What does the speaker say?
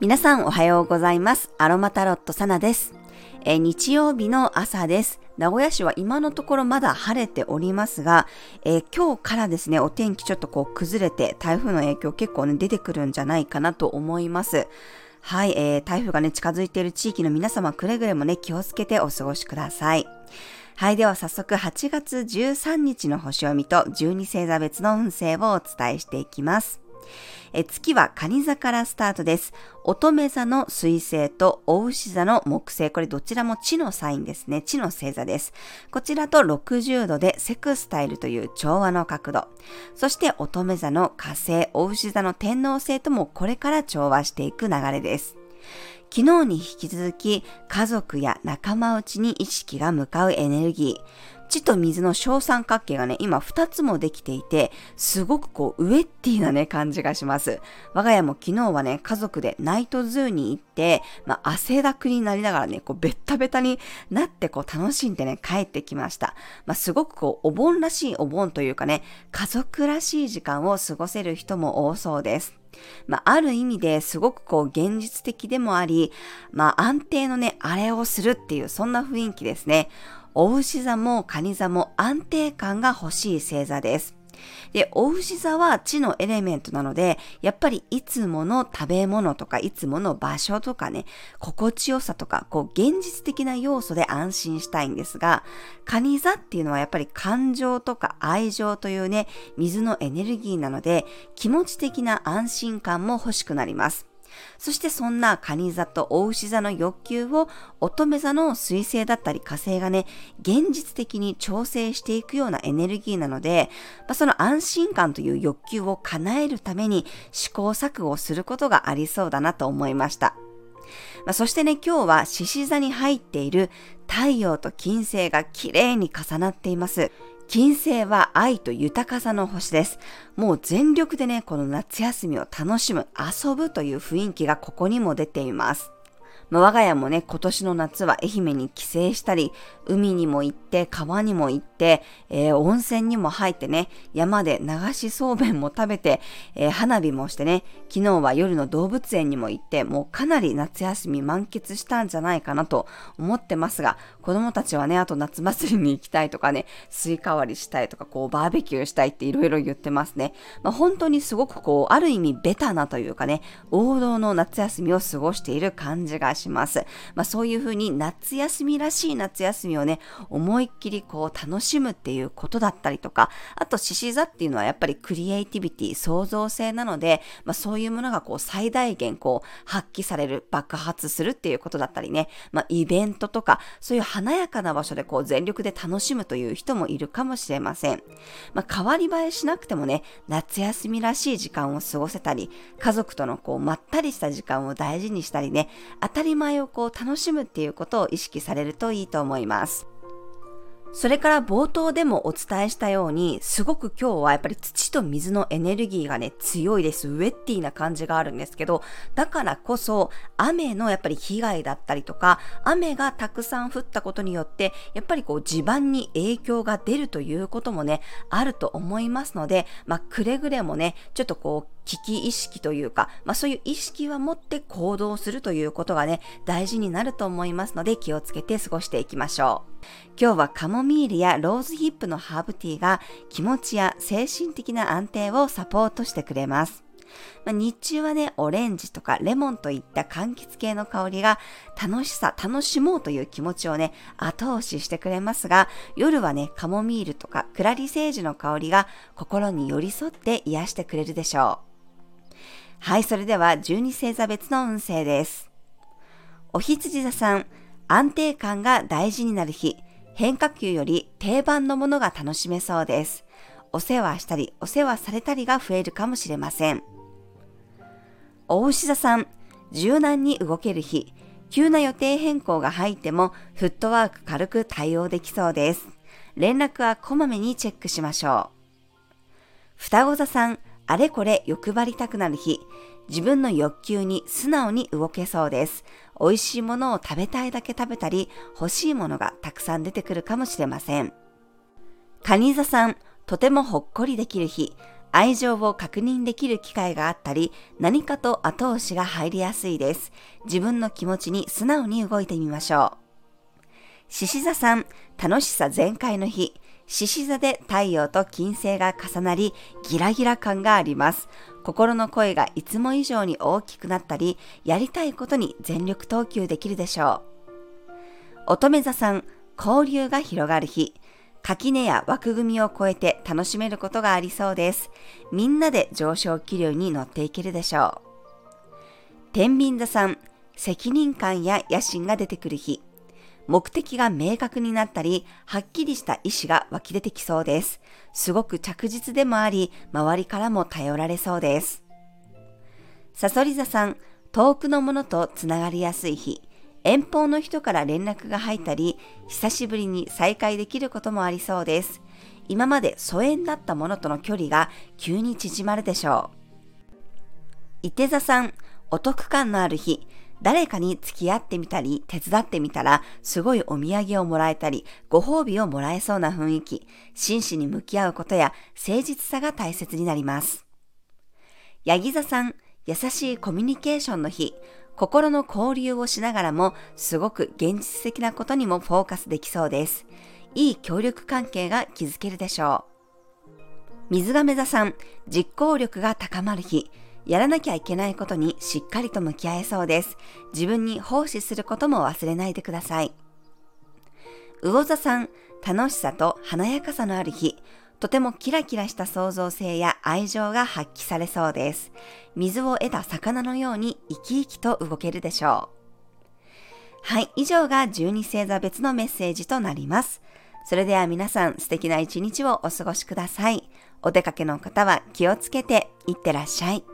皆さんおはようございます。アロマタロットサナです。え日曜日の朝です。名古屋市は今のところまだ晴れておりますが、えー、今日からですね、お天気ちょっとこう崩れて台風の影響結構ね出てくるんじゃないかなと思います。はい、えー、台風がね近づいている地域の皆様くれぐれもね気をつけてお過ごしください。はい、では早速8月13日の星読みと12星座別の運勢をお伝えしていきます。え月は蟹座からスタートです。乙女座の水星と大牛座の木星、これどちらも地のサインですね。地の星座です。こちらと60度でセクスタイルという調和の角度。そして乙女座の火星、大牛座の天王星ともこれから調和していく流れです。昨日に引き続き家族や仲間内に意識が向かうエネルギー。地と水の小三角形がね、今2つもできていて、すごくこう、ウェッティなね、感じがします。我が家も昨日はね、家族でナイトズーに行って、まあ、汗だくになりながらね、こう、ベッタベタになってこう、楽しんでね、帰ってきました。まあ、すごくこう、お盆らしいお盆というかね、家族らしい時間を過ごせる人も多そうです。まあ、ある意味ですごくこう現実的でもあり、まあ、安定のね、あれをするっていうそんな雰囲気ですね。お牛座も蟹座も安定感が欲しい星座です。で、お牛座は地のエレメントなので、やっぱりいつもの食べ物とか、いつもの場所とかね、心地よさとか、こう、現実的な要素で安心したいんですが、蟹座っていうのはやっぱり感情とか愛情というね、水のエネルギーなので、気持ち的な安心感も欲しくなります。そしてそんな蟹座と大牛座の欲求を乙女座の水星だったり火星がね、現実的に調整していくようなエネルギーなので、まあ、その安心感という欲求を叶えるために試行錯誤することがありそうだなと思いました。まあ、そしてね、今日は獅子座に入っている太陽と金星が綺麗に重なっています。金星は愛と豊かさの星です。もう全力でね、この夏休みを楽しむ、遊ぶという雰囲気がここにも出ています。まあ、我が家もね、今年の夏は愛媛に帰省したり、海にも行って、川にも行って、えー、温泉にも入ってね、山で流しそうめんも食べて、えー、花火もしてね、昨日は夜の動物園にも行って、もうかなり夏休み満喫したんじゃないかなと思ってますが、子供たちはね、あと夏祭りに行きたいとかね、スイカ割りしたいとか、こう、バーベキューしたいっていろいろ言ってますね。まあ、本当にすごくこう、ある意味ベタなというかね、王道の夏休みを過ごしている感じがします。まあ、そういうふうに夏休みらしい夏休みをね、思いっきりこう楽しむっていうことだったりとか、あと獅子座っていうのはやっぱりクリエイティビティ、創造性なので、まあ、そういうものがこう最大限こう発揮される、爆発するっていうことだったりね、まあ、イベントとか、そういう華やかな場所でこう全力で楽しむという人もいるかもしれません。まあ、変わり映えしなくてもね、夏休みらしい時間を過ごせたり、家族とのこうまったりした時間を大事にしたりね、当たり前をこう楽しむっていうことを意識されるといいと思います。それから冒頭でもお伝えしたように、すごく今日はやっぱり土と水のエネルギーがね、強いです。ウェッティな感じがあるんですけど、だからこそ、雨のやっぱり被害だったりとか、雨がたくさん降ったことによって、やっぱりこう地盤に影響が出るということもね、あると思いますので、まあ、くれぐれもね、ちょっとこう、危機意識というか、まあそういう意識は持って行動するということがね、大事になると思いますので気をつけて過ごしていきましょう。今日はカモミールやローズヒップのハーブティーが気持ちや精神的な安定をサポートしてくれます。まあ、日中はね、オレンジとかレモンといった柑橘系の香りが楽しさ、楽しもうという気持ちをね、後押ししてくれますが、夜はね、カモミールとかクラリセージの香りが心に寄り添って癒してくれるでしょう。はい、それでは12星座別の運勢です。お羊座さん、安定感が大事になる日、変化球より定番のものが楽しめそうです。お世話したり、お世話されたりが増えるかもしれません。お牛座さん、柔軟に動ける日、急な予定変更が入ってもフットワーク軽く対応できそうです。連絡はこまめにチェックしましょう。双子座さん、あれこれ欲張りたくなる日、自分の欲求に素直に動けそうです。美味しいものを食べたいだけ食べたり、欲しいものがたくさん出てくるかもしれません。カニ座さん、とてもほっこりできる日、愛情を確認できる機会があったり、何かと後押しが入りやすいです。自分の気持ちに素直に動いてみましょう。獅子座さん、楽しさ全開の日。獅子座で太陽と金星が重なり、ギラギラ感があります。心の声がいつも以上に大きくなったり、やりたいことに全力投球できるでしょう。乙女座さん、交流が広がる日。垣根や枠組みを超えて楽しめることがありそうです。みんなで上昇気流に乗っていけるでしょう。天秤座さん、責任感や野心が出てくる日。目的が明確になったり、はっきりした意志が湧き出てきそうです。すごく着実でもあり、周りからも頼られそうです。さそり座さん、遠くのものとつながりやすい日。遠方の人から連絡が入ったり、久しぶりに再会できることもありそうです。今まで疎遠だったものとの距離が急に縮まるでしょう。伊手座さん、お得感のある日、誰かに付き合ってみたり、手伝ってみたら、すごいお土産をもらえたり、ご褒美をもらえそうな雰囲気、真摯に向き合うことや誠実さが大切になります。ヤギ座さん、優しいコミュニケーションの日、心の交流をしながらも、すごく現実的なことにもフォーカスできそうです。いい協力関係が築けるでしょう。水亀座さん、実行力が高まる日、やらなきゃいけないことにしっかりと向き合えそうです。自分に奉仕することも忘れないでください。魚座さん、楽しさと華やかさのある日、とてもキラキラした創造性や愛情が発揮されそうです。水を得た魚のように生き生きと動けるでしょう。はい、以上が12星座別のメッセージとなります。それでは皆さん素敵な一日をお過ごしください。お出かけの方は気をつけていってらっしゃい。